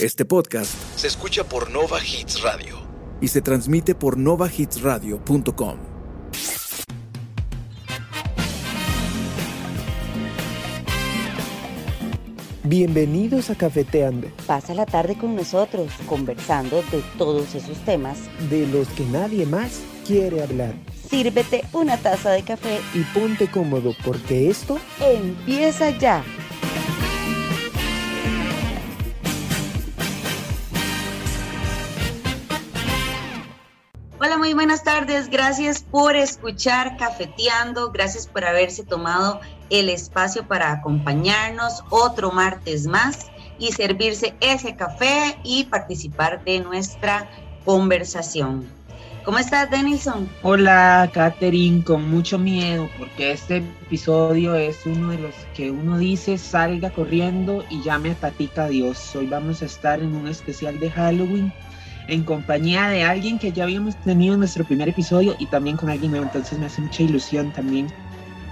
Este podcast se escucha por Nova Hits Radio y se transmite por novahitsradio.com. Bienvenidos a Cafeteando, Pasa la tarde con nosotros conversando de todos esos temas. de los que nadie más quiere hablar. Sírvete una taza de café. Y ponte cómodo porque esto Empieza ya. Muy buenas tardes. Gracias por escuchar Cafeteando. Gracias por haberse tomado el espacio para acompañarnos otro martes más y servirse ese café y participar de nuestra conversación. ¿Cómo estás, Denison? Hola, Katherine, con mucho miedo, porque este episodio es uno de los que uno dice salga corriendo y llame a Tatica a Dios. Hoy vamos a estar en un especial de Halloween en compañía de alguien que ya habíamos tenido en nuestro primer episodio y también con alguien nuevo, entonces me hace mucha ilusión también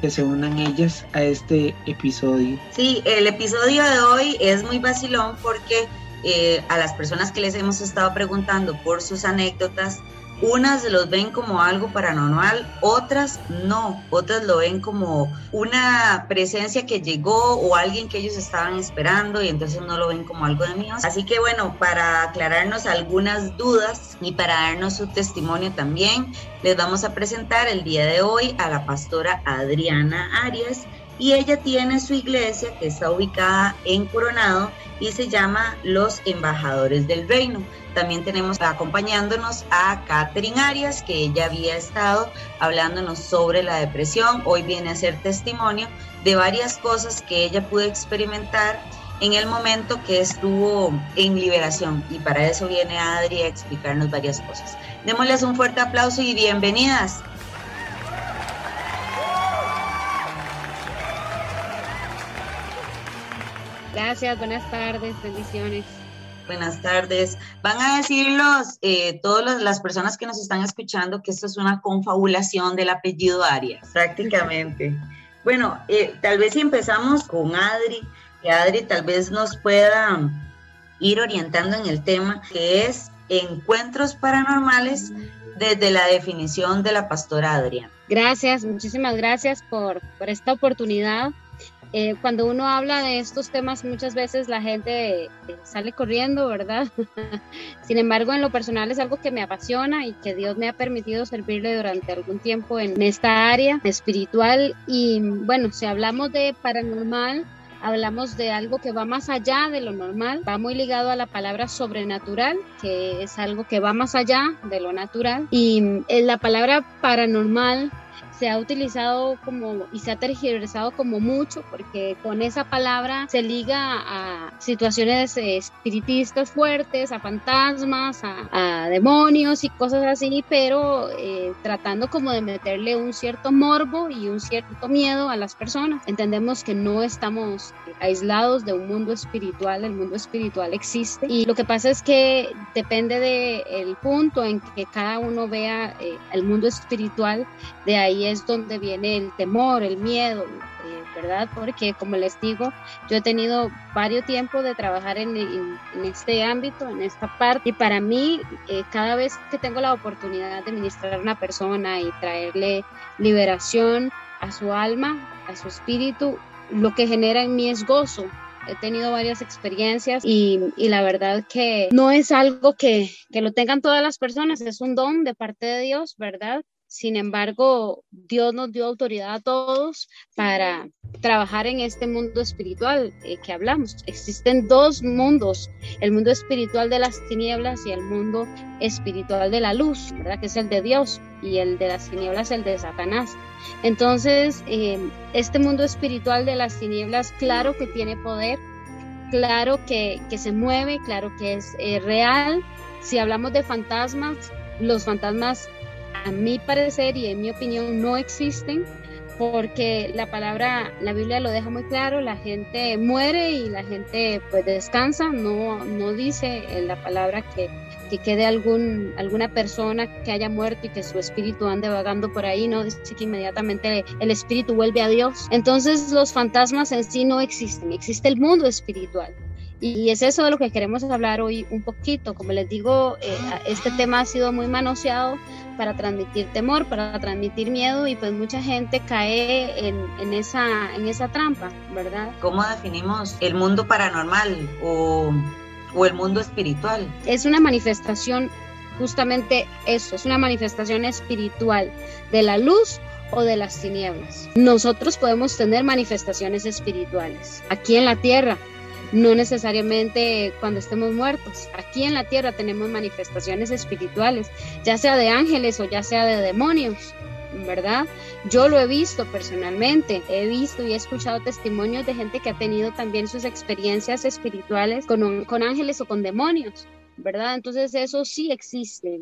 que se unan ellas a este episodio. Sí, el episodio de hoy es muy vacilón porque eh, a las personas que les hemos estado preguntando por sus anécdotas, unas los ven como algo paranormal, otras no, otras lo ven como una presencia que llegó o alguien que ellos estaban esperando y entonces no lo ven como algo de mío. Así que bueno, para aclararnos algunas dudas y para darnos su testimonio también, les vamos a presentar el día de hoy a la pastora Adriana Arias y ella tiene su iglesia que está ubicada en Coronado y se llama Los Embajadores del Reino. También tenemos acompañándonos a Catherine Arias, que ella había estado hablándonos sobre la depresión. Hoy viene a ser testimonio de varias cosas que ella pudo experimentar en el momento que estuvo en liberación. Y para eso viene Adri a explicarnos varias cosas. Démosles un fuerte aplauso y bienvenidas. Gracias, buenas tardes, bendiciones. Buenas tardes. Van a decirlos eh, todas las personas que nos están escuchando que esto es una confabulación del apellido Arias, prácticamente. Bueno, eh, tal vez si empezamos con Adri, que Adri tal vez nos pueda ir orientando en el tema, que es encuentros paranormales desde la definición de la pastora Adriana. Gracias, muchísimas gracias por, por esta oportunidad. Eh, cuando uno habla de estos temas, muchas veces la gente eh, sale corriendo, ¿verdad? Sin embargo, en lo personal es algo que me apasiona y que Dios me ha permitido servirle durante algún tiempo en esta área espiritual. Y bueno, si hablamos de paranormal, hablamos de algo que va más allá de lo normal, va muy ligado a la palabra sobrenatural, que es algo que va más allá de lo natural. Y eh, la palabra paranormal se ha utilizado como y se ha tergiversado como mucho porque con esa palabra se liga a situaciones eh, espiritistas fuertes, a fantasmas, a, demonios y cosas así, pero eh, tratando como de meterle un cierto morbo y un cierto miedo a las personas. Entendemos que no estamos aislados de un mundo espiritual, el mundo espiritual existe y lo que pasa es que depende del el punto en que cada uno vea eh, el mundo espiritual, de ahí es donde viene el temor, el miedo, eh, ¿verdad? Porque como les digo, yo he tenido varios tiempos de trabajar en, en- en este ámbito, en esta parte, y para mí, eh, cada vez que tengo la oportunidad de ministrar a una persona y traerle liberación a su alma, a su espíritu, lo que genera en mí es gozo. He tenido varias experiencias y, y la verdad que no es algo que, que lo tengan todas las personas, es un don de parte de Dios, ¿verdad? Sin embargo, Dios nos dio autoridad a todos para trabajar en este mundo espiritual eh, que hablamos. Existen dos mundos, el mundo espiritual de las tinieblas y el mundo espiritual de la luz, ¿verdad? Que es el de Dios y el de las tinieblas, el de Satanás. Entonces, eh, este mundo espiritual de las tinieblas, claro que tiene poder, claro que, que se mueve, claro que es eh, real. Si hablamos de fantasmas, los fantasmas, a mi parecer y en mi opinión, no existen porque la palabra, la Biblia lo deja muy claro, la gente muere y la gente pues descansa, no, no dice en la palabra que, que quede algún, alguna persona que haya muerto y que su espíritu ande vagando por ahí, no dice que inmediatamente el espíritu vuelve a Dios. Entonces los fantasmas en sí no existen, existe el mundo espiritual. Y es eso de lo que queremos hablar hoy un poquito. Como les digo, eh, este tema ha sido muy manoseado para transmitir temor, para transmitir miedo y pues mucha gente cae en, en, esa, en esa trampa, ¿verdad? ¿Cómo definimos el mundo paranormal o, o el mundo espiritual? Es una manifestación, justamente eso, es una manifestación espiritual de la luz o de las tinieblas. Nosotros podemos tener manifestaciones espirituales aquí en la tierra, no necesariamente cuando estemos muertos. Aquí en la tierra tenemos manifestaciones espirituales, ya sea de ángeles o ya sea de demonios, ¿verdad? Yo lo he visto personalmente, he visto y he escuchado testimonios de gente que ha tenido también sus experiencias espirituales con, con ángeles o con demonios, ¿verdad? Entonces eso sí existe.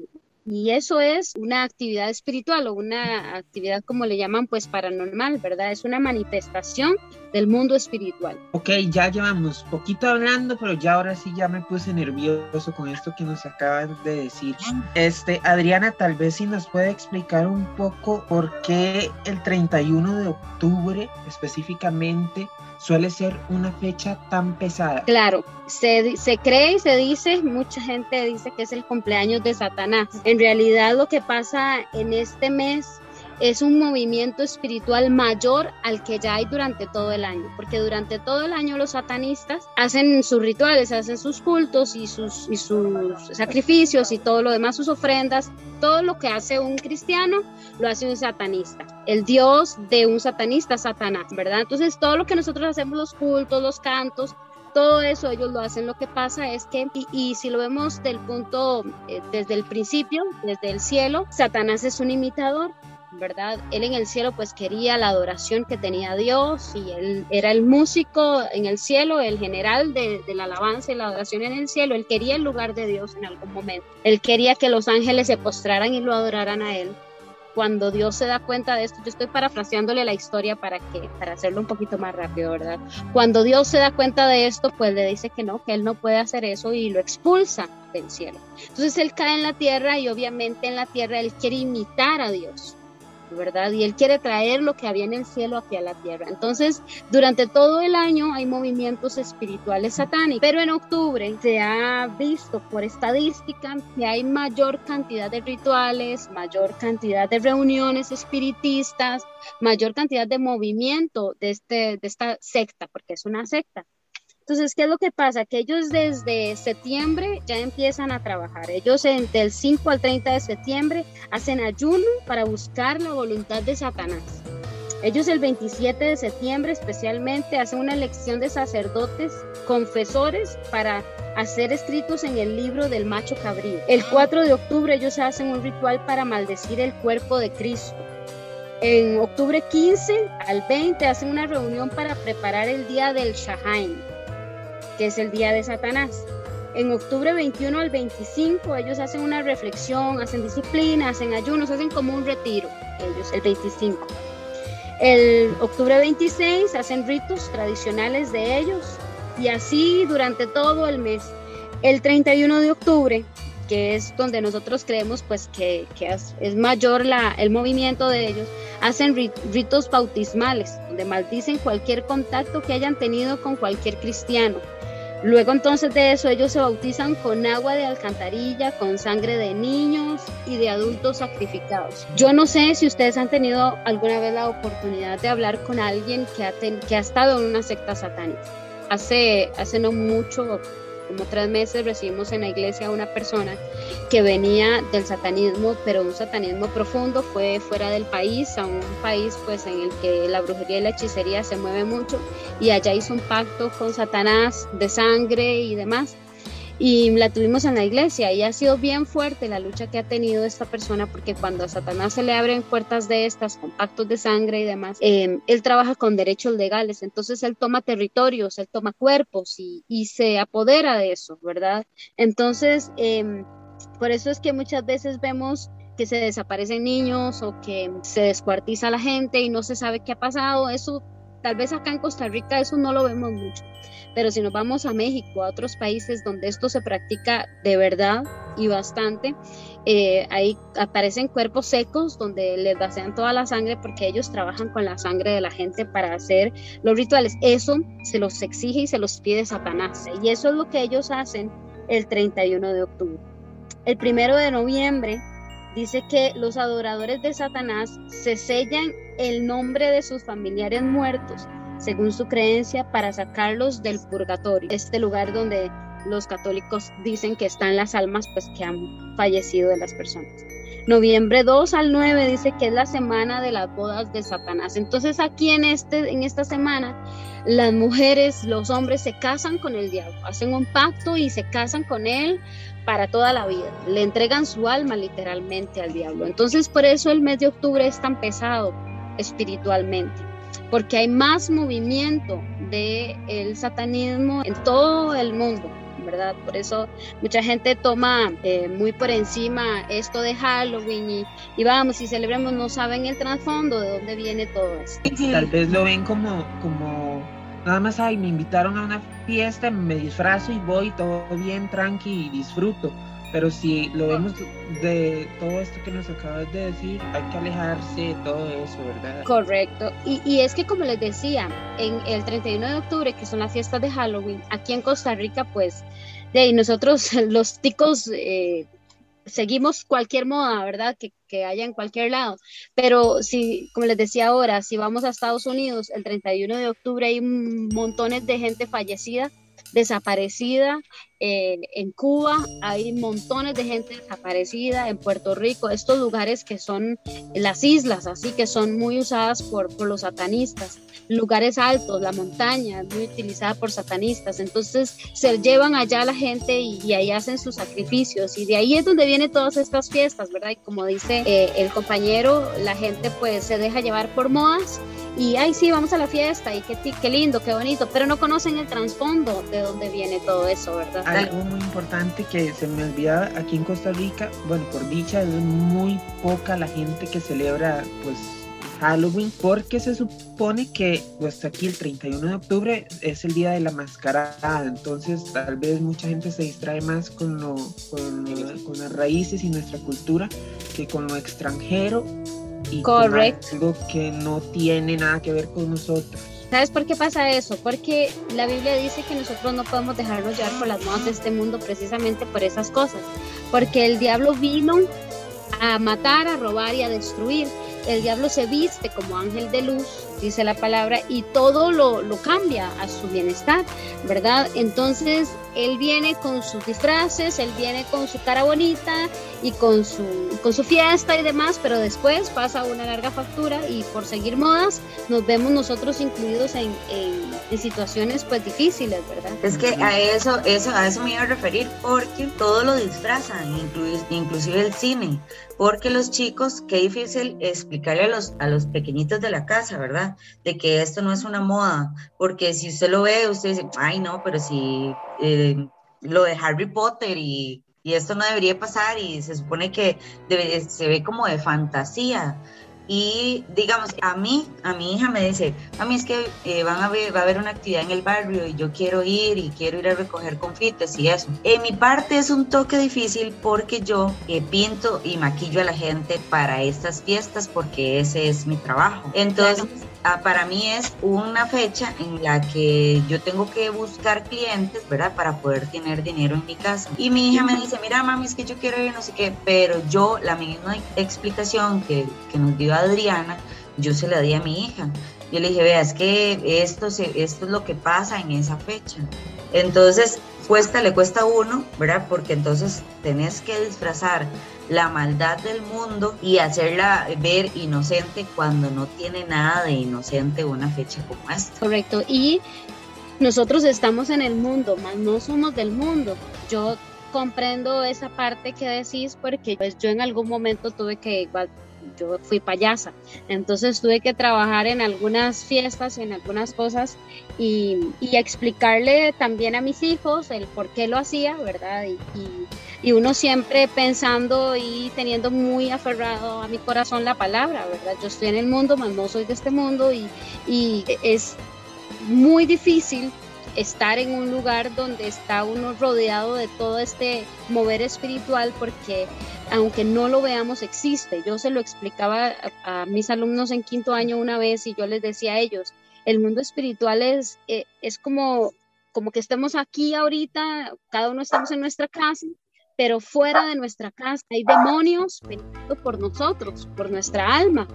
Y eso es una actividad espiritual o una actividad como le llaman pues paranormal, ¿verdad? Es una manifestación del mundo espiritual. Ok, ya llevamos poquito hablando, pero ya ahora sí ya me puse nervioso con esto que nos acaban de decir. Este, Adriana, tal vez si nos puede explicar un poco por qué el 31 de octubre específicamente suele ser una fecha tan pesada. Claro, se, se, cree y se dice, mucha gente dice que es el cumpleaños de Satanás. En realidad lo que pasa en este mes es un movimiento espiritual mayor al que ya hay durante todo el año, porque durante todo el año los satanistas hacen sus rituales, hacen sus cultos y sus, y sus sacrificios y todo lo demás, sus ofrendas, todo lo que hace un cristiano lo hace un satanista, el dios de un satanista, Satanás, ¿verdad? Entonces todo lo que nosotros hacemos, los cultos, los cantos, todo eso ellos lo hacen. Lo que pasa es que, y, si lo vemos del punto, eh, desde el principio, desde el cielo, Satanás es un imitador. ¿Verdad? Él en el cielo pues quería la adoración que tenía Dios y él era el músico en el cielo, el general de, la alabanza y la adoración en el cielo, él quería el lugar de Dios en algún momento, él quería que los ángeles se postraran y lo adoraran a él. Cuando Dios se da cuenta de esto, yo estoy parafraseándole la historia para que para hacerlo un poquito más rápido, ¿verdad? Cuando Dios se da cuenta de esto, pues le dice que no, que él no puede hacer eso y lo expulsa del cielo. Entonces él cae en la tierra y obviamente en la tierra él quiere imitar a Dios ¿verdad? Y Él quiere traer lo que había en el cielo hacia la tierra. Entonces, durante todo el año hay movimientos espirituales satánicos, pero en octubre se ha visto por estadística que hay mayor cantidad de rituales, mayor cantidad de reuniones espiritistas, mayor cantidad de movimiento de, este, de esta secta, porque es una secta. Entonces, ¿qué es lo que pasa? Que ellos desde septiembre ya empiezan a trabajar. Ellos del 5 al 30 de septiembre hacen ayuno para buscar la voluntad de Satanás. Ellos el 27 de septiembre especialmente hacen una elección de sacerdotes confesores para hacer escritos en el libro del macho cabrío. El 4 de octubre ellos hacen un ritual para maldecir el cuerpo de Cristo. En octubre 15 al 20 hacen una reunión para preparar el día del Shahain que es el día de Satanás. En octubre 21 al 25 ellos hacen una reflexión, hacen disciplina, hacen ayunos, hacen como un retiro, ellos, el 25. El octubre 26 hacen ritos tradicionales de ellos y así durante todo el mes. El 31 de octubre, que es donde nosotros creemos pues que, que es, mayor la, el movimiento de ellos, hacen ritos bautismales, donde maldicen cualquier contacto que hayan tenido con cualquier cristiano Luego entonces de eso ellos se bautizan con agua de alcantarilla, con sangre de niños y de adultos sacrificados. Yo no sé si ustedes han tenido alguna vez la oportunidad de hablar con alguien que ha, que ha estado en una secta satánica. Hace, hace no mucho como tres meses recibimos en la iglesia a una persona que venía del satanismo, pero un satanismo profundo, fue fuera del país, a un país pues en el que la brujería y la hechicería se mueve mucho y allá hizo un pacto con Satanás de sangre y demás y la tuvimos en la iglesia y ha sido bien fuerte la lucha que ha tenido esta persona porque cuando a Satanás se le abren puertas de estas con pactos de sangre y demás, eh, él trabaja con derechos legales, entonces él toma territorios, él toma cuerpos y, se apodera de eso, ¿verdad? Entonces, eh, por eso es que muchas veces vemos que se desaparecen niños o que se descuartiza la gente y no se sabe qué ha pasado, eso tal vez acá en Costa Rica eso no lo vemos mucho pero si nos vamos a México, a otros países donde esto se practica de verdad, y bastante. Eh, ahí aparecen cuerpos secos donde les vacían toda la sangre porque ellos trabajan con la sangre de la gente para hacer los rituales. Eso se los exige y se los pide Satanás. Y eso es lo que ellos hacen el 31 de octubre. El primero de noviembre dice que los adoradores de Satanás se sellan el nombre de sus familiares muertos según su creencia, para sacarlos del purgatorio, este lugar donde los católicos dicen que están las almas pues que han fallecido de las personas. Noviembre 2 al 9 dice que es la semana de las bodas de Satanás. Entonces aquí en, este, en esta semana las mujeres, los hombres se casan con el diablo, hacen un pacto y se casan con él para toda la vida. Le entregan su alma literalmente al diablo. Entonces por eso el mes de octubre es tan pesado espiritualmente porque hay más movimiento del el satanismo en todo el mundo. ¿verdad? Por eso mucha gente toma eh, muy por encima esto de Halloween y, y, vamos, y celebremos, no saben el trasfondo de dónde viene todo esto. Tal vez lo ven como, como nada más, ay, me invitaron a una fiesta, me disfrazo y voy todo bien, tranqui y disfruto pero si lo vemos de todo esto que nos acabas de decir, hay que alejarse de todo eso, ¿verdad? Correcto. Y, y es que como les decía, en el 31 de octubre, que son las fiestas de Halloween, aquí en Costa Rica, pues, de ahí nosotros los ticos eh, seguimos cualquier moda, ¿verdad? Que, que, haya en cualquier lado. Pero si, como les decía ahora, si vamos a Estados Unidos, el 31 de octubre hay montones de gente fallecida desaparecida. En Cuba hay montones de gente desaparecida, en Puerto Rico, estos lugares que son las islas, así que son muy usadas por, por los satanistas, lugares altos, la montaña, muy utilizada por satanistas, entonces se llevan allá a la gente y, ahí hacen sus sacrificios y de ahí es donde vienen todas estas fiestas, ¿verdad? Y como dice eh, el compañero, la gente pues se deja llevar por modas y ay sí, vamos a la fiesta y qué, qué lindo, qué bonito, pero no conocen el trasfondo de dónde viene todo eso, ¿verdad? Algo muy importante que se me olvida aquí en Costa Rica, bueno, por dicha es muy poca la gente que celebra pues Halloween porque se supone que pues aquí el 31 de octubre es el día de la mascarada, entonces tal vez mucha gente se distrae más con, lo, con, con las raíces y nuestra cultura que con lo extranjero y Correcto. algo que no tiene nada que ver con nosotros. ¿Sabes por qué pasa eso? Porque la Biblia dice que nosotros no podemos dejarnos llevar por las manos de este mundo precisamente por esas cosas. Porque el diablo vino a matar, a robar y a destruir. El diablo se viste como ángel de luz, dice la palabra, y todo lo, lo cambia a su bienestar, ¿verdad? Entonces, él viene con sus disfraces, él viene con su cara bonita y con su, con su fiesta y demás, pero después pasa una larga factura y por seguir modas nos vemos nosotros incluidos en, en, situaciones pues difíciles, ¿verdad? Es que a eso, eso, a eso me iba a referir porque todo lo disfrazan, inclusive el cine, porque los chicos, qué difícil explicarle a los, a los pequeñitos de la casa, ¿verdad? De que esto no es una moda, porque si usted lo ve, usted dice, ay no, pero si eh, lo de Harry Potter y, esto no debería pasar y se supone que debe, se ve como de fantasía. Y digamos, a mí, a mi hija me dice, a mí es que eh, van a ver, va a haber una actividad en el barrio y yo quiero ir y quiero ir a recoger confites y eso. En mi parte es un toque difícil porque yo eh, pinto y maquillo a la gente para estas fiestas porque ese es mi trabajo. Entonces, para mí es una fecha en la que yo tengo que buscar clientes, ¿verdad? Para poder tener dinero en mi casa. Y mi hija me dice, mira, mami, es que yo quiero ir, no sé qué, pero yo la misma explicación que, que nos dio Adriana, yo se la di a mi hija. Yo le dije, vea, es que esto, se, esto es lo que pasa en esa fecha. Entonces, cuesta, le cuesta a uno, ¿verdad? Porque entonces tenés que disfrazar la maldad del mundo y hacerla ver inocente cuando no tiene nada de inocente una fecha como esta. Correcto. Y nosotros estamos en el mundo, más no somos del mundo. Yo comprendo esa parte que decís porque pues yo en algún momento tuve que igual yo fui payasa, entonces tuve que trabajar en algunas fiestas y en algunas cosas y, explicarle también a mis hijos el por qué lo hacía, ¿verdad? Y, uno siempre pensando y teniendo muy aferrado a mi corazón la palabra, ¿verdad? Yo estoy en el mundo, mas no soy de este mundo y, y es muy difícil estar en un lugar donde está uno rodeado de todo este mover espiritual porque aunque no lo veamos existe. Yo se lo explicaba a, mis alumnos en quinto año una vez y yo les decía a ellos, el mundo espiritual es, eh, es como, como que estemos aquí ahorita, cada uno estamos en nuestra casa, pero fuera de nuestra casa hay demonios peleando por nosotros, por nuestra alma.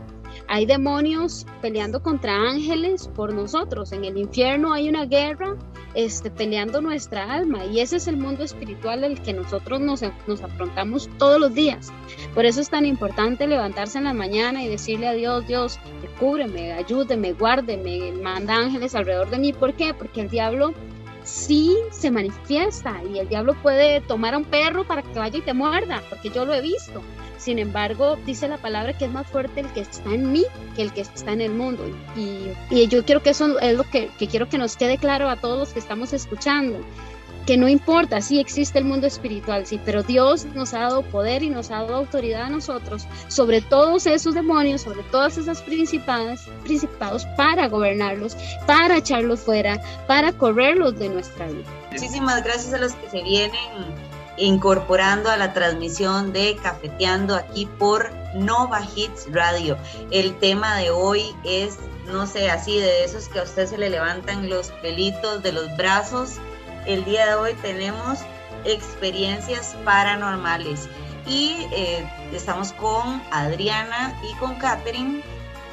Hay demonios peleando contra ángeles por nosotros. En el infierno hay una guerra este, peleando nuestra alma y ese es el mundo espiritual al que nosotros nos, nos afrontamos todos los días. Por eso es tan importante levantarse en la mañana y decirle a Dios, Dios, cúbreme, ayúdeme, guárdeme, manda ángeles alrededor de mí. ¿Por qué? Porque el diablo sí se manifiesta y el diablo puede tomar a un perro para que vaya y te muerda, porque yo lo he visto. Sin embargo, dice la palabra que es más fuerte el que está en mí que el que está en el mundo. Y, yo quiero que eso es lo que, que quiero que nos quede claro a todos los que estamos escuchando que no importa, sí existe el mundo espiritual, sí, pero Dios nos ha dado poder y nos ha dado autoridad a nosotros sobre todos esos demonios, sobre todas esas principados, principados para gobernarlos, para echarlos fuera, para correrlos de nuestra vida. Muchísimas gracias a los que se vienen incorporando a la transmisión de Cafeteando aquí por Nova Hits Radio. El tema de hoy es, no sé, así de esos que a usted se le levantan los pelitos de los brazos el día de hoy tenemos experiencias paranormales y eh, estamos con Adriana y con Catherine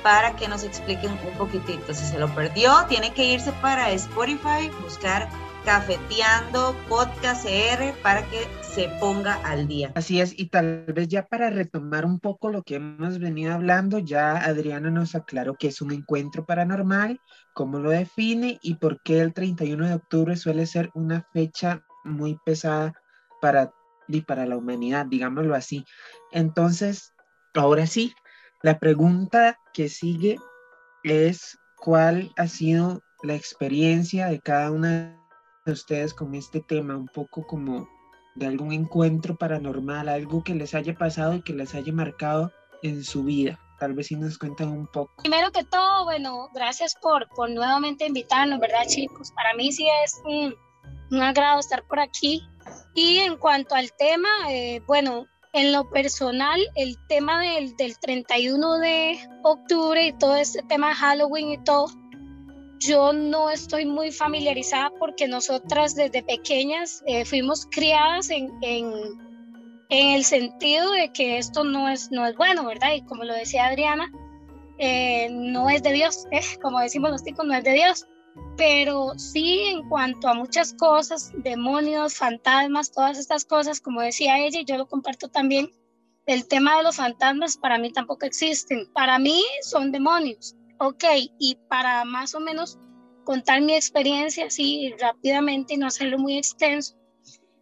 para que nos expliquen un poquitito. Si se lo perdió, tiene que irse para Spotify, buscar Cafeteando Podcast CR para que se ponga al día. Así es, y tal vez ya para retomar un poco lo que hemos venido hablando, ya Adriana nos aclaró que es un encuentro paranormal, cómo lo define y por qué el 31 de octubre suele ser una fecha muy pesada para, y para la humanidad, digámoslo así. Entonces, ahora sí, la pregunta que sigue es cuál ha sido la experiencia de cada una de ustedes con este tema, un poco como de algún encuentro paranormal, algo que les haya pasado y que les haya marcado en su vida. Tal vez si nos cuentan un poco. Primero que todo, bueno, gracias por, por nuevamente invitarnos, ¿verdad, chicos? Para mí sí es un, un agrado estar por aquí. Y en cuanto al tema, eh, bueno, en lo personal, el tema del, del 31 de octubre y todo este tema de Halloween y todo, yo no estoy muy familiarizada porque nosotras desde pequeñas eh, fuimos criadas en, en, en, el sentido de que esto no es, no es bueno, ¿verdad? Y como lo decía Adriana, eh, no es de Dios, eh, como decimos los chicos, no es de Dios. Pero sí en cuanto a muchas cosas, demonios, fantasmas, todas estas cosas, como decía ella, y yo lo comparto también, el tema de los fantasmas para mí tampoco existen. Para mí son demonios Ok, y para más o menos contar mi experiencia así rápidamente y no hacerlo muy extenso.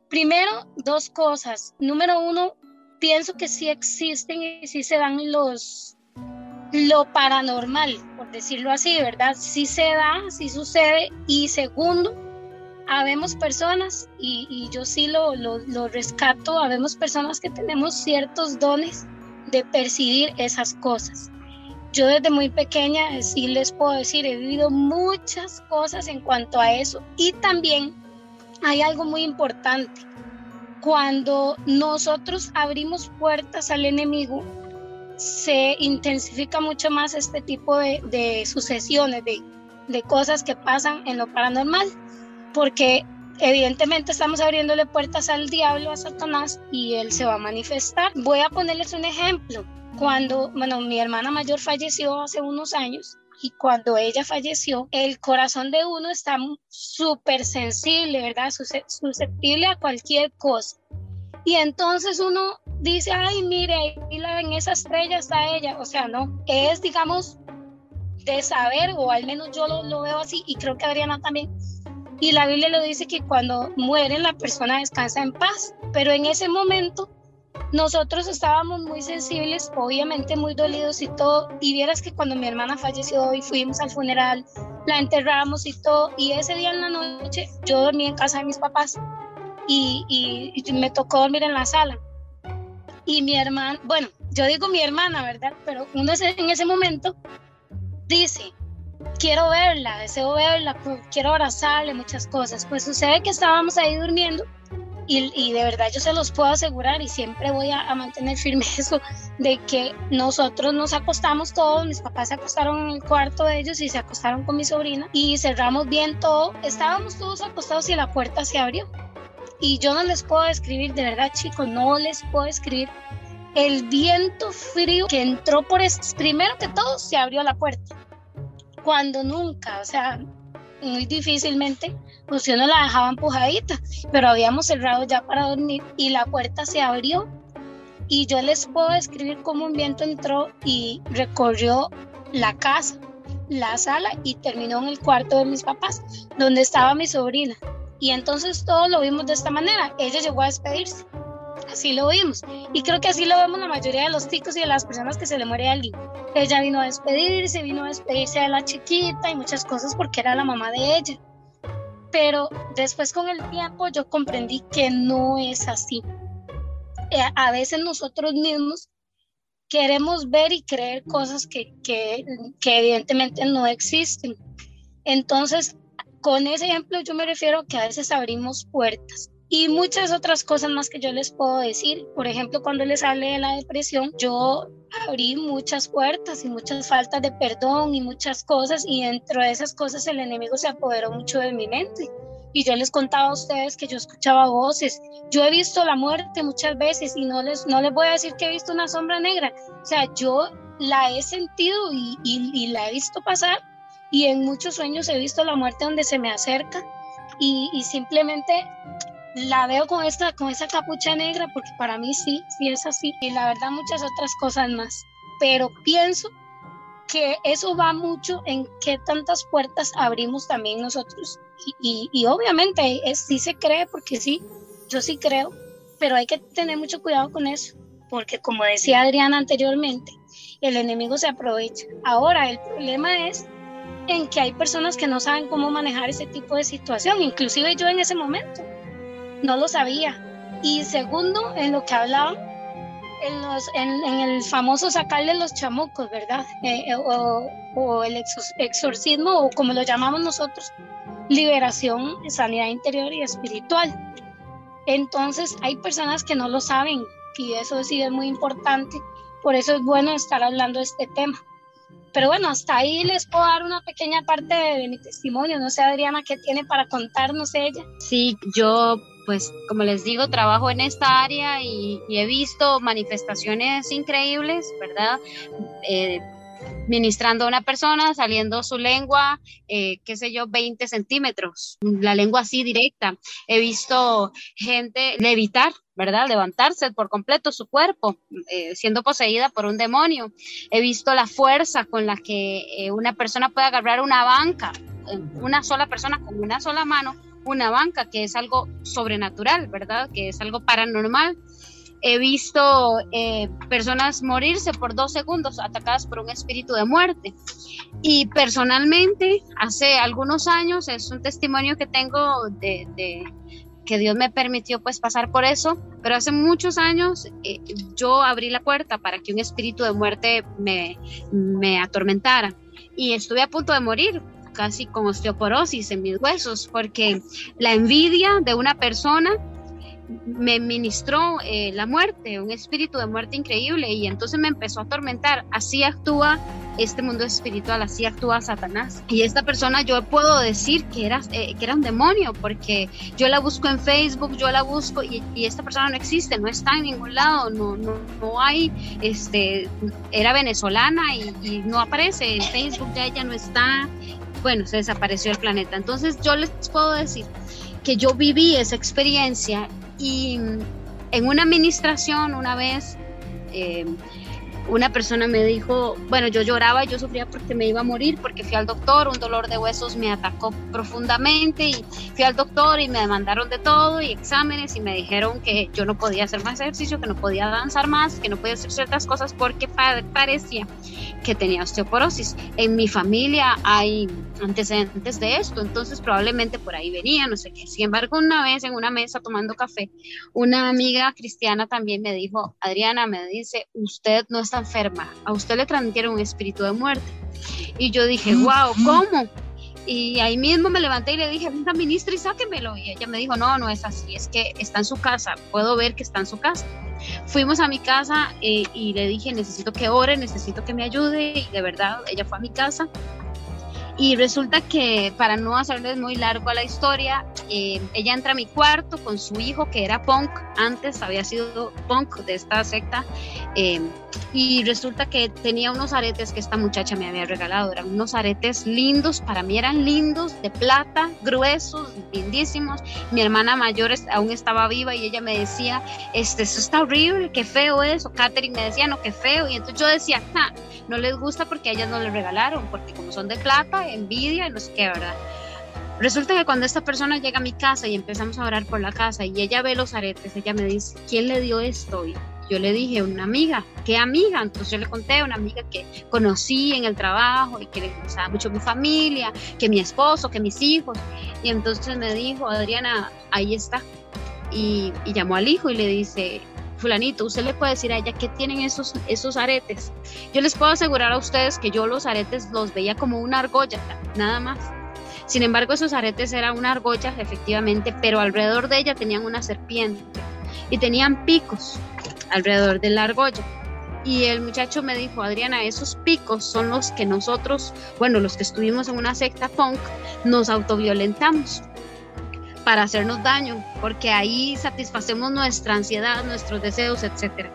Primero, dos cosas. Número uno, pienso que sí existen y sí se dan los lo paranormal, por decirlo así, ¿verdad? Sí se da, sí sucede. Y segundo, habemos personas, y, y yo sí lo, lo, lo rescato, habemos personas que tenemos ciertos dones de percibir esas cosas. Yo desde muy pequeña, sí les puedo decir, he vivido muchas cosas en cuanto a eso. Y también hay algo muy importante. Cuando nosotros abrimos puertas al enemigo, se intensifica mucho más este tipo de, sucesiones, de, de cosas que pasan en lo paranormal, porque evidentemente estamos abriéndole puertas al diablo, a Satanás, y él se va a manifestar. Voy a ponerles un ejemplo cuando, bueno, mi hermana mayor falleció hace unos años y cuando ella falleció, el corazón de uno está súper sensible, ¿verdad? Susceptible a cualquier cosa. Y entonces uno dice, ay, mire, en esa estrella está ella. O sea, no, es, digamos, de saber, o al menos yo lo, lo veo así, y creo que Adriana también. Y la Biblia lo dice que cuando mueren la persona descansa en paz, pero en ese momento nosotros estábamos muy sensibles, obviamente muy dolidos y todo, y vieras que cuando mi hermana falleció y fuimos al funeral, la enterramos y todo, y ese día en la noche yo dormí en casa de mis papás y, y, me tocó dormir en la sala. Y mi hermana, bueno, yo digo mi hermana, ¿verdad? Pero uno en ese momento dice, quiero verla, deseo verla, quiero abrazarle, muchas cosas. Pues sucede que estábamos ahí durmiendo y, de verdad yo se los puedo asegurar y siempre voy a, mantener firme eso de que nosotros nos acostamos todos, mis papás se acostaron en el cuarto de ellos y se acostaron con mi sobrina y cerramos bien todo, estábamos todos acostados y la puerta se abrió. Y yo no les puedo describir, de verdad chicos, no les puedo describir el viento frío que entró por eso. Primero que todo se abrió la puerta, cuando nunca, o sea, muy difícilmente pues uno la dejaba empujadita, pero habíamos cerrado ya para dormir y la puerta se abrió y yo les puedo describir cómo un viento entró y recorrió la casa, la sala y terminó en el cuarto de mis papás, donde estaba mi sobrina. Y entonces todos lo vimos de esta manera. Ella llegó a despedirse. Así lo vimos. Y creo que así lo vemos la mayoría de los ticos y de las personas que se le muere a alguien. Ella vino a despedirse, vino a despedirse de la chiquita y muchas cosas porque era la mamá de ella pero después con el tiempo yo comprendí que no es así. Eh, a veces nosotros mismos queremos ver y creer cosas que, que, evidentemente no existen. Entonces, con ese ejemplo yo me refiero que a veces abrimos puertas y muchas otras cosas más que yo les puedo decir. Por ejemplo, cuando les hablé de la depresión, yo abrí muchas puertas y muchas faltas de perdón y muchas cosas y dentro de esas cosas el enemigo se apoderó mucho de mi mente. Y yo les contaba a ustedes que yo escuchaba voces. Yo he visto la muerte muchas veces y no les, no les voy a decir que he visto una sombra negra. O sea, yo la he sentido y, y, la he visto pasar y en muchos sueños he visto la muerte donde se me acerca y, y simplemente la veo con esta con esa capucha negra porque para mí sí, sí es así y la verdad muchas otras cosas más, pero pienso que eso va mucho en qué tantas puertas abrimos también nosotros. Y, y, obviamente es, sí se cree porque sí, yo sí creo, pero hay que tener mucho cuidado con eso porque como decía Adriana anteriormente, el enemigo se aprovecha. Ahora el problema es en que hay personas que no saben cómo manejar ese tipo de situación, inclusive yo en ese momento no lo sabía. Y segundo, en lo que hablaba, en, los, en, el famoso sacarle los chamucos, ¿verdad? Eh, eh, o, el exorcismo, o como lo llamamos nosotros, liberación, sanidad interior y espiritual. Entonces, hay personas que no lo saben y eso sí es muy importante. Por eso es bueno estar hablando de este tema. Pero bueno, hasta ahí les puedo dar una pequeña parte de, de mi testimonio. No sé, Adriana, ¿qué tiene para contarnos ella? Sí, yo pues como les digo, trabajo en esta área y, he visto manifestaciones increíbles, ¿verdad? Eh, ministrando a una persona, saliendo su lengua, eh, qué sé yo, 20 centímetros, la lengua así directa. He visto gente levitar, ¿verdad? Levantarse por completo su cuerpo, eh, siendo poseída por un demonio. He visto la fuerza con la que una persona puede agarrar una banca, una sola persona con una sola mano una banca, que es algo sobrenatural, ¿verdad? Que es algo paranormal. He visto eh, personas morirse por dos segundos atacadas por un espíritu de muerte. Y personalmente, hace algunos años, es un testimonio que tengo de, que Dios me permitió pues pasar por eso, pero hace muchos años eh, yo abrí la puerta para que un espíritu de muerte me, me atormentara y estuve a punto de morir casi con osteoporosis en mis huesos, porque la envidia de una persona me ministró eh, la muerte, un espíritu de muerte increíble y entonces me empezó a atormentar. Así actúa este mundo espiritual, así actúa Satanás. Y esta persona yo puedo decir que era, eh, que era un demonio porque yo la busco en Facebook, yo la busco y, esta persona no existe, no está en ningún lado, no, no, no hay, este, era venezolana y, y no aparece en Facebook, ya ella no está bueno, se desapareció el planeta. Entonces yo les puedo decir que yo viví esa experiencia y en una administración una vez eh, una persona me dijo, bueno, yo lloraba, yo sufría porque me iba a morir, porque fui al doctor, un dolor de huesos me atacó profundamente y fui al doctor y me demandaron de todo y exámenes y me dijeron que yo no podía hacer más ejercicio, que no podía avanzar más, que no podía hacer ciertas cosas porque parecía que tenía osteoporosis. En mi familia hay antecedentes de esto, entonces probablemente por ahí venía, no sé qué. Sin embargo, una vez en una mesa tomando café, una amiga cristiana también me dijo, Adriana, me dice, usted no está enferma, a usted le transmitieron un espíritu de muerte. Y yo dije, wow, ¿cómo? Y ahí mismo me levanté y le dije, venga, ministra, y sáquemelo. Y ella me dijo, no, no es así, es que está en su casa, puedo ver que está en su casa. Fuimos a mi casa eh, y le dije, necesito que ore, necesito que me ayude. Y de verdad, ella fue a mi casa y resulta que, para no hacerles muy largo a la historia, eh, ella entra a mi cuarto con su hijo, que era punk, antes había sido punk de esta secta, eh, y resulta que tenía unos aretes que esta muchacha me había regalado, eran unos aretes lindos, para mí eran lindos, de plata, gruesos, lindísimos. Mi hermana mayor aún estaba viva y ella me decía, este, eso está horrible, qué feo eso. Catherine me decía, no, qué feo. Y entonces yo decía, no les gusta porque a ellas no les regalaron, porque como son de plata, envidia y qué, ¿verdad? Resulta que cuando esta persona llega a mi casa y empezamos a orar por la casa y ella ve los aretes, ella me dice, ¿quién le dio esto? Y yo le dije, una amiga, ¿qué amiga? Entonces yo le conté una amiga que conocí en el trabajo y que le gustaba mucho mi familia, que mi esposo, que mis hijos. Y entonces me dijo, Adriana, ahí está. Y, y llamó al hijo y le dice, fulanito, usted le puede decir a ella qué tienen esos, esos aretes. Yo les puedo asegurar a ustedes que yo los aretes los veía como una argolla, nada más. Sin embargo, esos aretes eran una argolla, efectivamente, pero alrededor de ella tenían una serpiente y tenían picos alrededor de la argolla. Y el muchacho me dijo, Adriana, esos picos son los que nosotros, bueno, los que estuvimos en una secta punk, nos autoviolentamos para hacernos daño, porque ahí satisfacemos nuestra ansiedad, nuestros deseos, etc.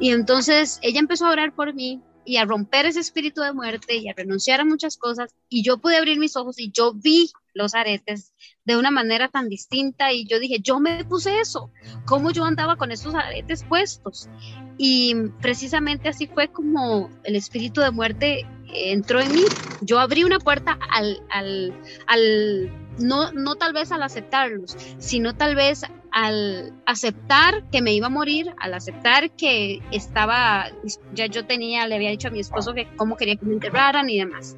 Y entonces ella empezó a orar por mí y a romper ese espíritu de muerte y a renunciar a muchas cosas y yo pude abrir mis ojos y yo vi los aretes de una manera tan distinta y yo dije, yo me puse eso, ¿cómo yo andaba con esos aretes puestos? Y precisamente así fue como el espíritu de muerte entró en mí. Yo abrí una puerta al, al, al no, no tal vez al aceptarlos, sino tal vez al aceptar que me iba a morir, al aceptar que estaba, ya yo tenía, le había dicho a mi esposo que cómo quería que me enterraran y demás.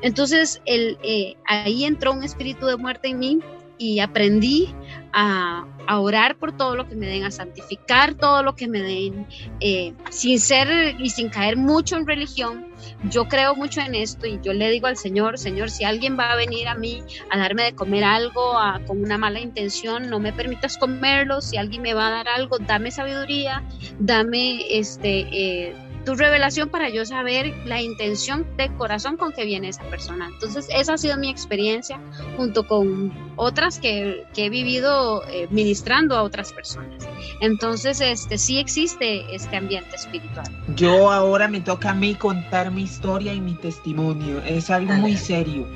Entonces, el, eh, ahí entró un espíritu de muerte en mí y aprendí a, orar por todo lo que me den, a santificar todo lo que me den, eh, sin ser y sin caer mucho en religión. Yo creo mucho en esto y yo le digo al Señor, Señor, si alguien va a venir a mí a darme de comer algo con una mala intención, no me permitas comerlo. Si alguien me va a dar algo, dame sabiduría, dame este... Eh, tu revelación para yo saber la intención de corazón con que viene esa persona. Entonces, esa ha sido mi experiencia junto con otras que, que he vivido eh, ministrando a otras personas. Entonces, este sí existe este ambiente espiritual. Yo ahora me toca a mí contar mi historia y mi testimonio. Es algo muy serio.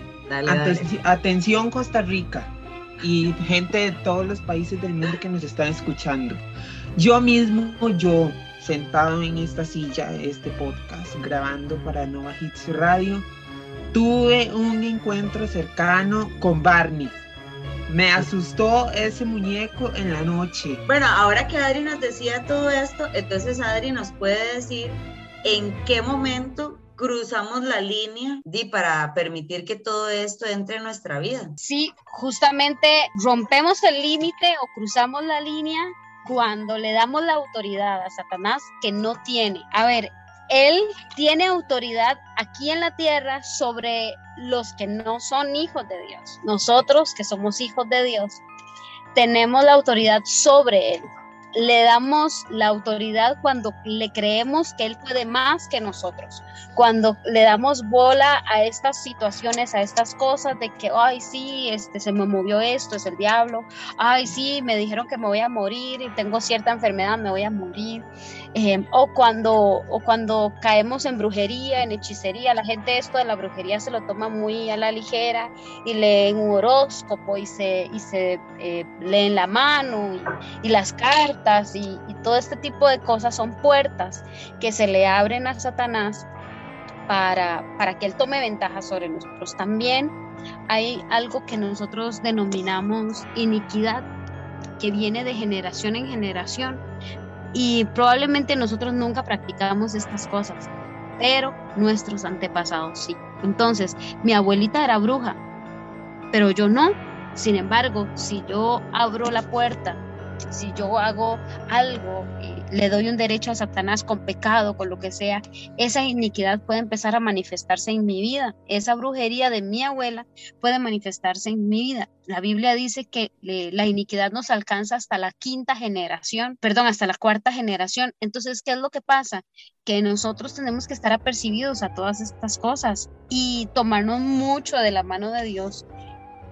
Atención Costa Rica y gente de todos los países del mundo que nos están escuchando. Yo mismo, yo sentado en esta silla, este podcast, grabando para Nova Hits Radio, tuve un encuentro cercano con Barney. Me asustó ese muñeco en la noche. Bueno, ahora que Adri nos decía todo esto, entonces Adri nos puede decir en qué momento cruzamos la línea y para permitir que todo esto entre en nuestra vida. Sí, justamente rompemos el límite o cruzamos la línea cuando le damos la autoridad a Satanás que no tiene. A ver, él tiene autoridad aquí en la tierra sobre los que no son hijos de Dios. Nosotros que somos hijos de Dios, tenemos la autoridad sobre él le damos la autoridad cuando le creemos que Él puede más que nosotros, cuando le damos bola a estas situaciones, a estas cosas de que, ay, sí, este, se me movió esto, es el diablo, ay, sí, me dijeron que me voy a morir y tengo cierta enfermedad, me voy a morir, em, o, cuando, o cuando caemos en brujería, en hechicería, la gente esto de la brujería se lo toma muy a la ligera y leen un horóscopo y se, y se eh, leen la mano y las cartas y, todo este tipo de cosas son puertas que se le abren a Satanás para, para que él tome ventaja sobre nosotros. También hay algo que nosotros denominamos iniquidad, que viene de generación en generación. Y probablemente nosotros nunca practicamos estas cosas, pero nuestros antepasados sí. Entonces, mi abuelita era bruja, pero yo no. Sin embargo, si yo abro la puerta si yo hago algo le doy un derecho a Satanás con pecado, con lo que sea, esa iniquidad puede empezar a manifestarse en mi vida. Esa brujería de mi abuela puede manifestarse en mi vida. La Biblia dice que la iniquidad nos alcanza hasta la quinta generación, perdón, hasta la cuarta generación. Entonces, ¿qué es lo que pasa? Que nosotros tenemos que estar apercibidos a todas estas cosas y tomarnos mucho de la mano de Dios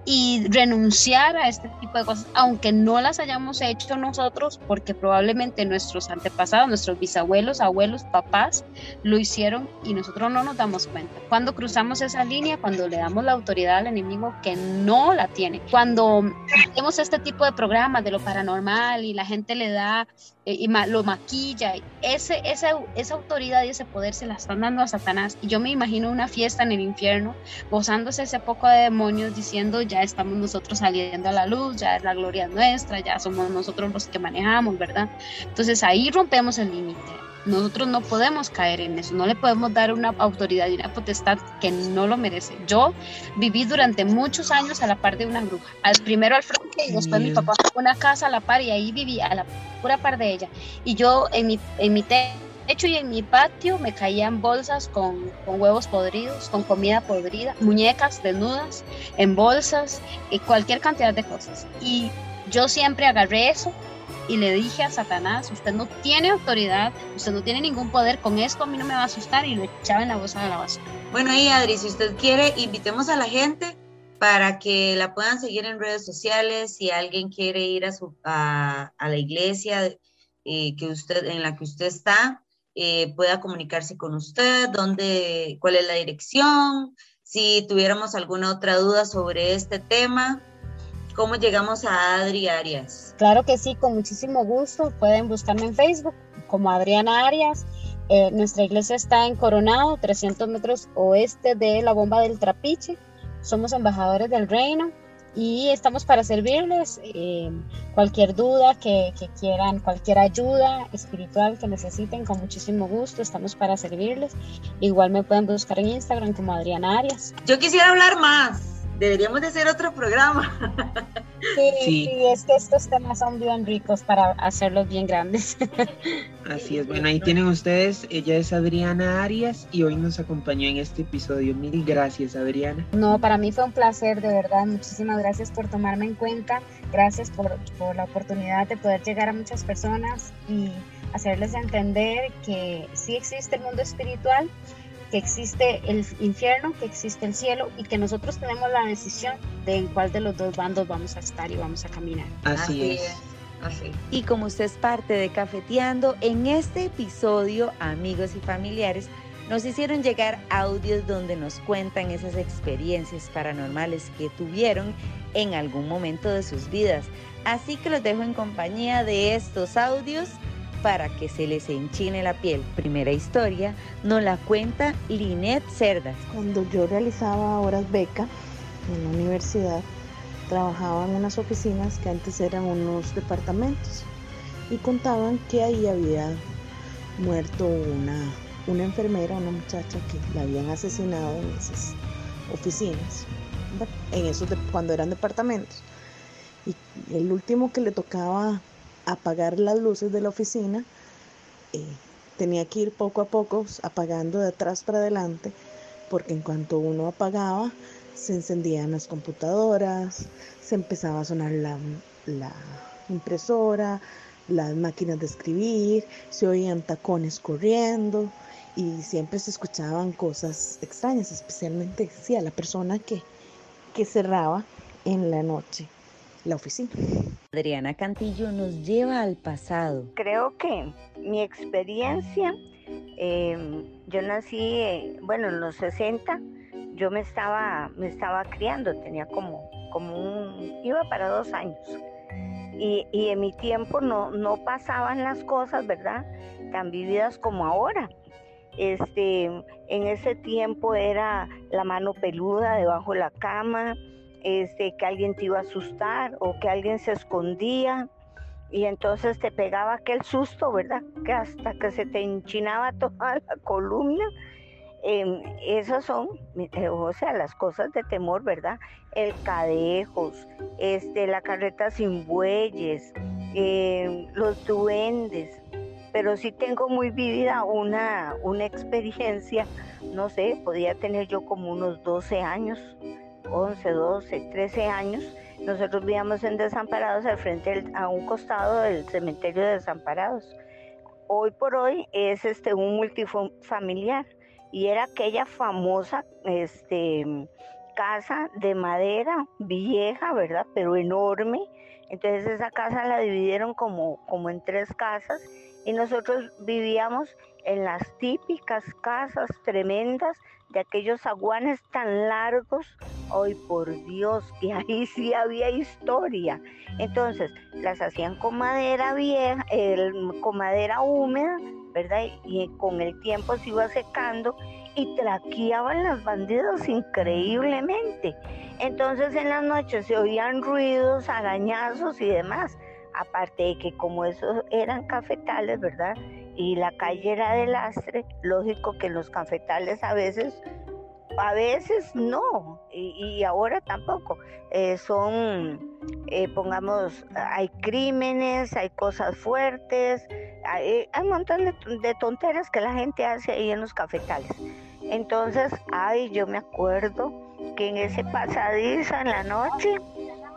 y renunciar a este tipo de cosas, aunque no las hayamos hecho nosotros, porque probablemente nuestros antepasados, nuestros bisabuelos, abuelos, papás, lo hicieron y nosotros no nos damos cuenta. Cuando cruzamos esa línea, cuando le damos la autoridad al enemigo que no la tiene, cuando hacemos este tipo de programas de lo paranormal y la gente le da eh, y lo maquilla, ese, esa, esa autoridad y ese poder se la están dando a Satanás. Y yo me imagino una fiesta en el infierno, gozándose ese poco de demonios, diciendo, ya estamos nosotros saliendo a la luz, ya es la gloria nuestra, ya somos nosotros los que manejamos, ¿verdad? Entonces ahí rompemos el límite. Nosotros no podemos caer en eso, no le podemos dar una autoridad y una potestad que no lo merece. Yo viví durante muchos años a la par de una bruja, al primero al frente y después mi papá una casa a la par y ahí viví a la pura par de ella. Y yo en mi, en mi techo y en mi patio me caían bolsas con, con, huevos podridos, con comida podrida, muñecas desnudas en bolsas y cualquier cantidad de cosas. Y yo siempre agarré eso y le dije a Satanás, usted no tiene autoridad, usted no tiene ningún poder, con esto a mí no me va a asustar y lo echaba en la bolsa de la basura. Bueno, y Adri, si usted quiere, invitemos a la gente para que la puedan seguir en redes sociales, si alguien quiere ir a, su, a, la iglesia eh, que usted, en la que usted está, eh, pueda comunicarse con usted, dónde, cuál es la dirección, si tuviéramos alguna otra duda sobre este tema, cómo llegamos a Adri Arias. Claro que sí, con muchísimo gusto. Pueden buscarme en Facebook como Adriana Arias. Eh, nuestra iglesia está en Coronado, 300 metros oeste de la bomba del Trapiche somos embajadores del reino y estamos para servirles. Eh, cualquier duda que, que, quieran, cualquier ayuda espiritual que necesiten, con muchísimo gusto, estamos para servirles. Igual me pueden buscar en Instagram como Adriana Arias. Yo quisiera hablar más deberíamos de hacer otro programa. Sí, sí, es que estos temas son bien ricos para hacerlos bien grandes. Así es, bueno, ahí tienen ustedes, ella es Adriana Arias y hoy nos acompañó en este episodio. Mil gracias, Adriana. No, para mí fue un placer, de verdad, muchísimas gracias por tomarme en cuenta, gracias por, por la oportunidad de poder llegar a muchas personas y hacerles entender que sí existe el mundo espiritual que existe el infierno, que existe el cielo y que nosotros tenemos la decisión de en cuál de los dos bandos vamos a estar y vamos a caminar. Así, es. Así. Y como usted es parte de Cafeteando, en este episodio, amigos y familiares, nos hicieron llegar audios donde nos cuentan esas experiencias paranormales que tuvieron en algún momento de sus vidas. Así que los dejo en compañía de estos audios para que se les enchine la piel. Primera historia nos la cuenta Linet Cerdas. Cuando yo realizaba horas beca en la universidad, trabajaba en unas oficinas que antes eran unos departamentos y contaban que ahí había muerto una, una enfermera, una muchacha que la habían asesinado en esas oficinas, en esos cuando eran departamentos. Y el último que le tocaba apagar las luces de la oficina, eh, tenía que ir poco a poco apagando de atrás para adelante, porque en cuanto uno apagaba, se encendían las computadoras, se empezaba a sonar la, impresora, las máquinas de escribir, se oían tacones corriendo y siempre se escuchaban cosas extrañas, especialmente si a la persona que, que cerraba en la noche la oficina. Adriana Cantillo nos lleva al pasado. Creo que mi experiencia, em, yo nací, eh, bueno, en los 60, yo me estaba, me estaba criando, tenía como, como un, iba para dos años. Y, y en mi tiempo no, no pasaban las cosas, ¿verdad? Tan vividas como ahora. Este, en ese tiempo era la mano peluda debajo de la cama, este, que alguien te iba a asustar o que alguien se escondía y entonces te pegaba aquel susto, ¿verdad? Que hasta que se te enchinaba toda la columna. Em, esas son, eh, o sea, las cosas de temor, ¿verdad? El cadejos, este, la carreta sin bueyes, em, los duendes, pero sí tengo muy vivida una, una experiencia, no sé, podía tener yo como unos 12 años, 11, 12, 13 años. Nosotros vivíamos en Desamparados al frente a un costado del cementerio de Desamparados. Hoy por hoy es este un multifamiliar y era aquella famosa este casa de madera vieja, ¿verdad? Pero enorme. Entonces esa casa la dividieron como, como en tres casas y nosotros vivíamos en las típicas casas tremendas de aquellos aguanes tan largos. Hoy por Dios, que ahí sí había historia. Entonces las hacían con madera vieja, con madera húmeda, ¿verdad? Y con el tiempo se iba secando y traqueaban los bandidos increíblemente. Entonces en las noches se oían ruidos, arañazos y demás. Aparte de que como esos eran cafetales, ¿verdad? Y la calle era de lastre, lógico que los cafetales a veces, a veces no, y, ahora tampoco. Eh, son, eh, pongamos, hay crímenes, hay cosas fuertes, hay, un montón de, de tonteras que la gente hace ahí en los cafetales. Entonces, ay, yo me acuerdo que en ese pasadizo en la noche,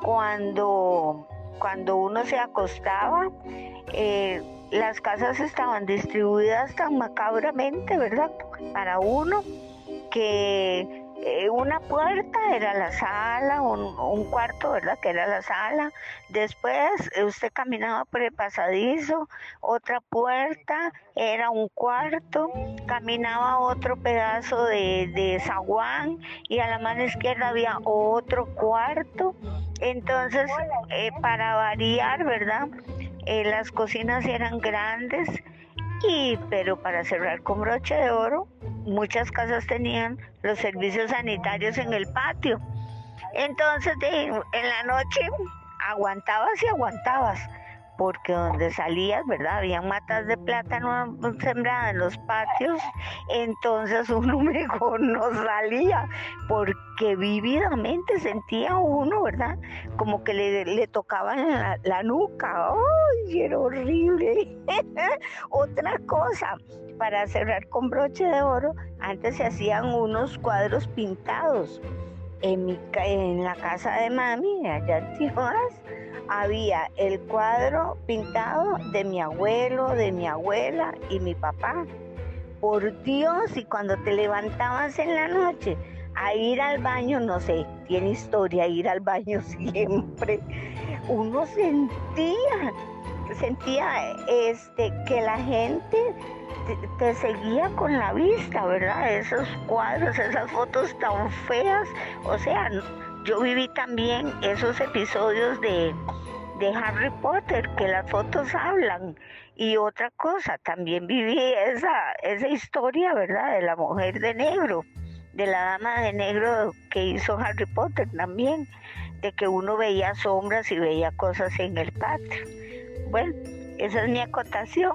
cuando cuando uno se acostaba, eh, las casas estaban distribuidas tan macabramente, ¿verdad? Para uno que eh, una puerta era la sala, un, cuarto, ¿verdad? Que era la sala. Después usted caminaba por el pasadizo, otra puerta era un cuarto, caminaba otro pedazo de, de zaguán y a la mano izquierda había otro cuarto. Entonces, eh, para variar, ¿verdad? Las cocinas eran grandes y, pero para cerrar con broche de oro, muchas casas tenían los servicios sanitarios en el patio. Entonces, en la noche aguantabas y aguantabas porque donde salías, ¿verdad? Había matas de plátano sembradas en los patios, entonces uno mejor no salía, porque vividamente sentía uno, ¿verdad? Como que le, le tocaban la, nuca, ¡ay, era horrible! Otra cosa, para cerrar con broche de oro, antes se hacían unos cuadros pintados. En, mi, en la casa de mami, allá en Tijuana, había el cuadro pintado de mi abuelo, de mi abuela y mi papá. Por Dios, y cuando te levantabas en la noche a ir al baño, no sé, tiene historia ir al baño siempre, uno sentía, sentía este, que la gente te, seguía con la vista, ¿verdad? Esos cuadros, esas fotos tan feas, o sea, yo viví también esos episodios de, de Harry Potter, que las fotos hablan. Y otra cosa, también viví esa, esa historia, ¿verdad? De la mujer de negro, de la dama de negro que hizo Harry Potter también, de que uno veía sombras y veía cosas en el patio. Bueno, esa es mi acotación.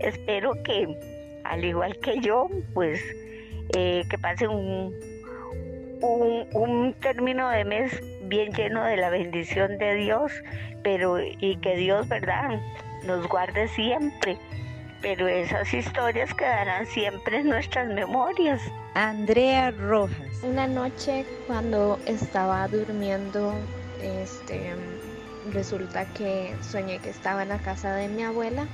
Espero que, al igual que yo, pues eh, que pase un, un, un término de mes bien lleno de la bendición de Dios, pero y que Dios, ¿verdad?, nos guarde siempre. Pero esas historias quedarán siempre en nuestras memorias. Andrea Rojas. Una noche cuando estaba durmiendo, este, resulta que soñé que estaba en la casa de mi abuela.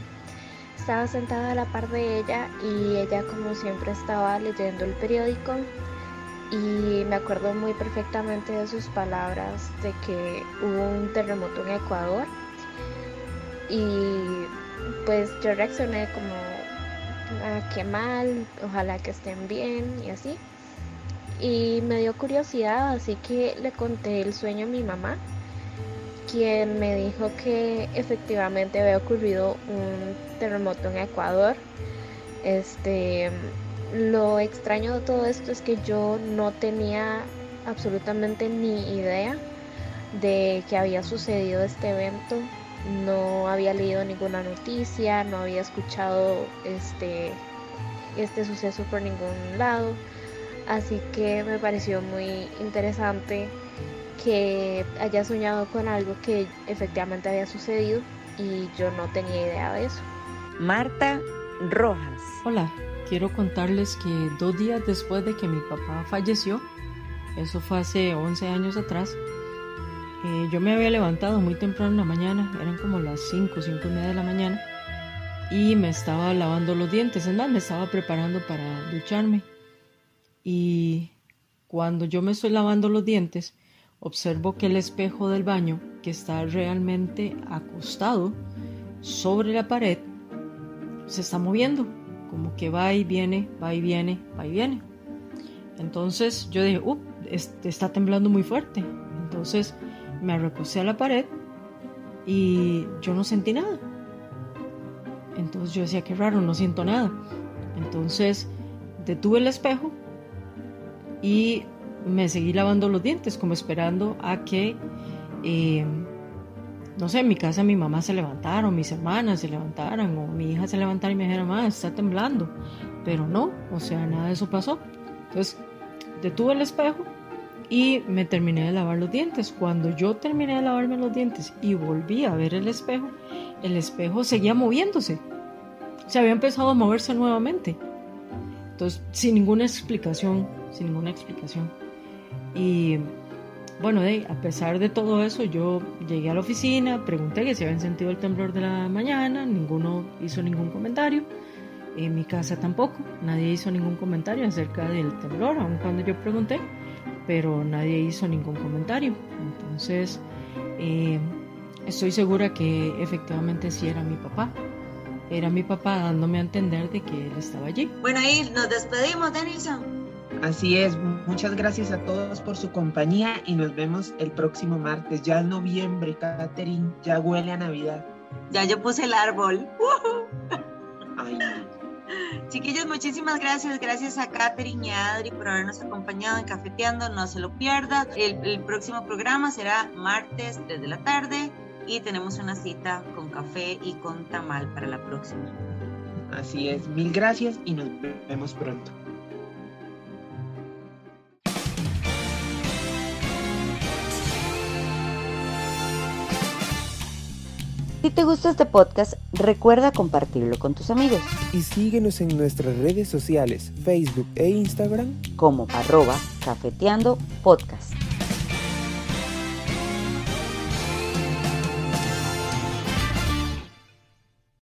Estaba sentada a la par de ella y ella como siempre estaba leyendo el periódico y me acuerdo muy perfectamente de sus palabras de que hubo un terremoto en Ecuador y pues yo reaccioné como ah, qué mal, ojalá que estén bien y así. Y me dio curiosidad así que le conté el sueño a mi mamá quien me dijo que efectivamente había ocurrido un terremoto en Ecuador este lo extraño de todo esto es que yo no tenía absolutamente ni idea de que había sucedido este evento. No había leído ninguna noticia, no había escuchado este, este suceso por ningún lado. Así que me pareció muy interesante que haya soñado con algo que efectivamente había sucedido y yo no tenía idea de eso. Marta Rojas. Hola, quiero contarles que dos días después de que mi papá falleció, eso fue hace 11 años atrás, eh, yo me había levantado muy temprano en la mañana, eran como las 5, 5 y media de la mañana, y me estaba lavando los dientes, es más, me estaba preparando para ducharme. Y cuando yo me estoy lavando los dientes, observo que el espejo del baño, que está realmente acostado sobre la pared, se está moviendo, como que va y viene, va y viene, va y viene. Entonces yo dije, uh, está temblando muy fuerte. Entonces me recosté a la pared y yo no sentí nada. Entonces yo decía, qué raro, no siento nada. Entonces detuve el espejo y me seguí lavando los dientes, como esperando a que, eh, no sé, en mi casa mi mamá se levantara, o mis hermanas se levantaran, o mi hija se levantara y me dijera, mamá, está temblando. Pero no, o sea, nada de eso pasó. Entonces detuve el espejo y me terminé de lavar los dientes. Cuando yo terminé de lavarme los dientes y volví a ver el espejo, el espejo seguía moviéndose. Se había empezado a moverse nuevamente. Entonces, sin ninguna explicación, sin ninguna explicación. Y bueno, a pesar de todo eso, yo llegué a la oficina, pregunté que si habían sentido el temblor de la mañana, ninguno hizo ningún comentario. En mi casa tampoco, nadie hizo ningún comentario acerca del temblor, aun cuando yo pregunté, pero nadie hizo ningún comentario. Entonces, eh, estoy segura que efectivamente sí era mi papá. Era mi papá dándome a entender de que él estaba allí. Bueno, ahí nos despedimos, Denison. Así es, muchas gracias a todos por su compañía y nos vemos el próximo martes. Ya es noviembre, Catherine, ya huele a Navidad. Ya yo puse el árbol. Ay. Chiquillos, muchísimas gracias. Gracias a Katherine y a Adri por habernos acompañado en Cafeteando. No se lo pierda. El, el próximo programa será martes desde la tarde y tenemos una cita con café y con tamal para la próxima. Así es. Mil gracias y nos vemos pronto. Si te gusta este podcast, recuerda compartirlo con tus amigos. Y síguenos en nuestras redes sociales, Facebook e Instagram como arroba cafeteando podcast.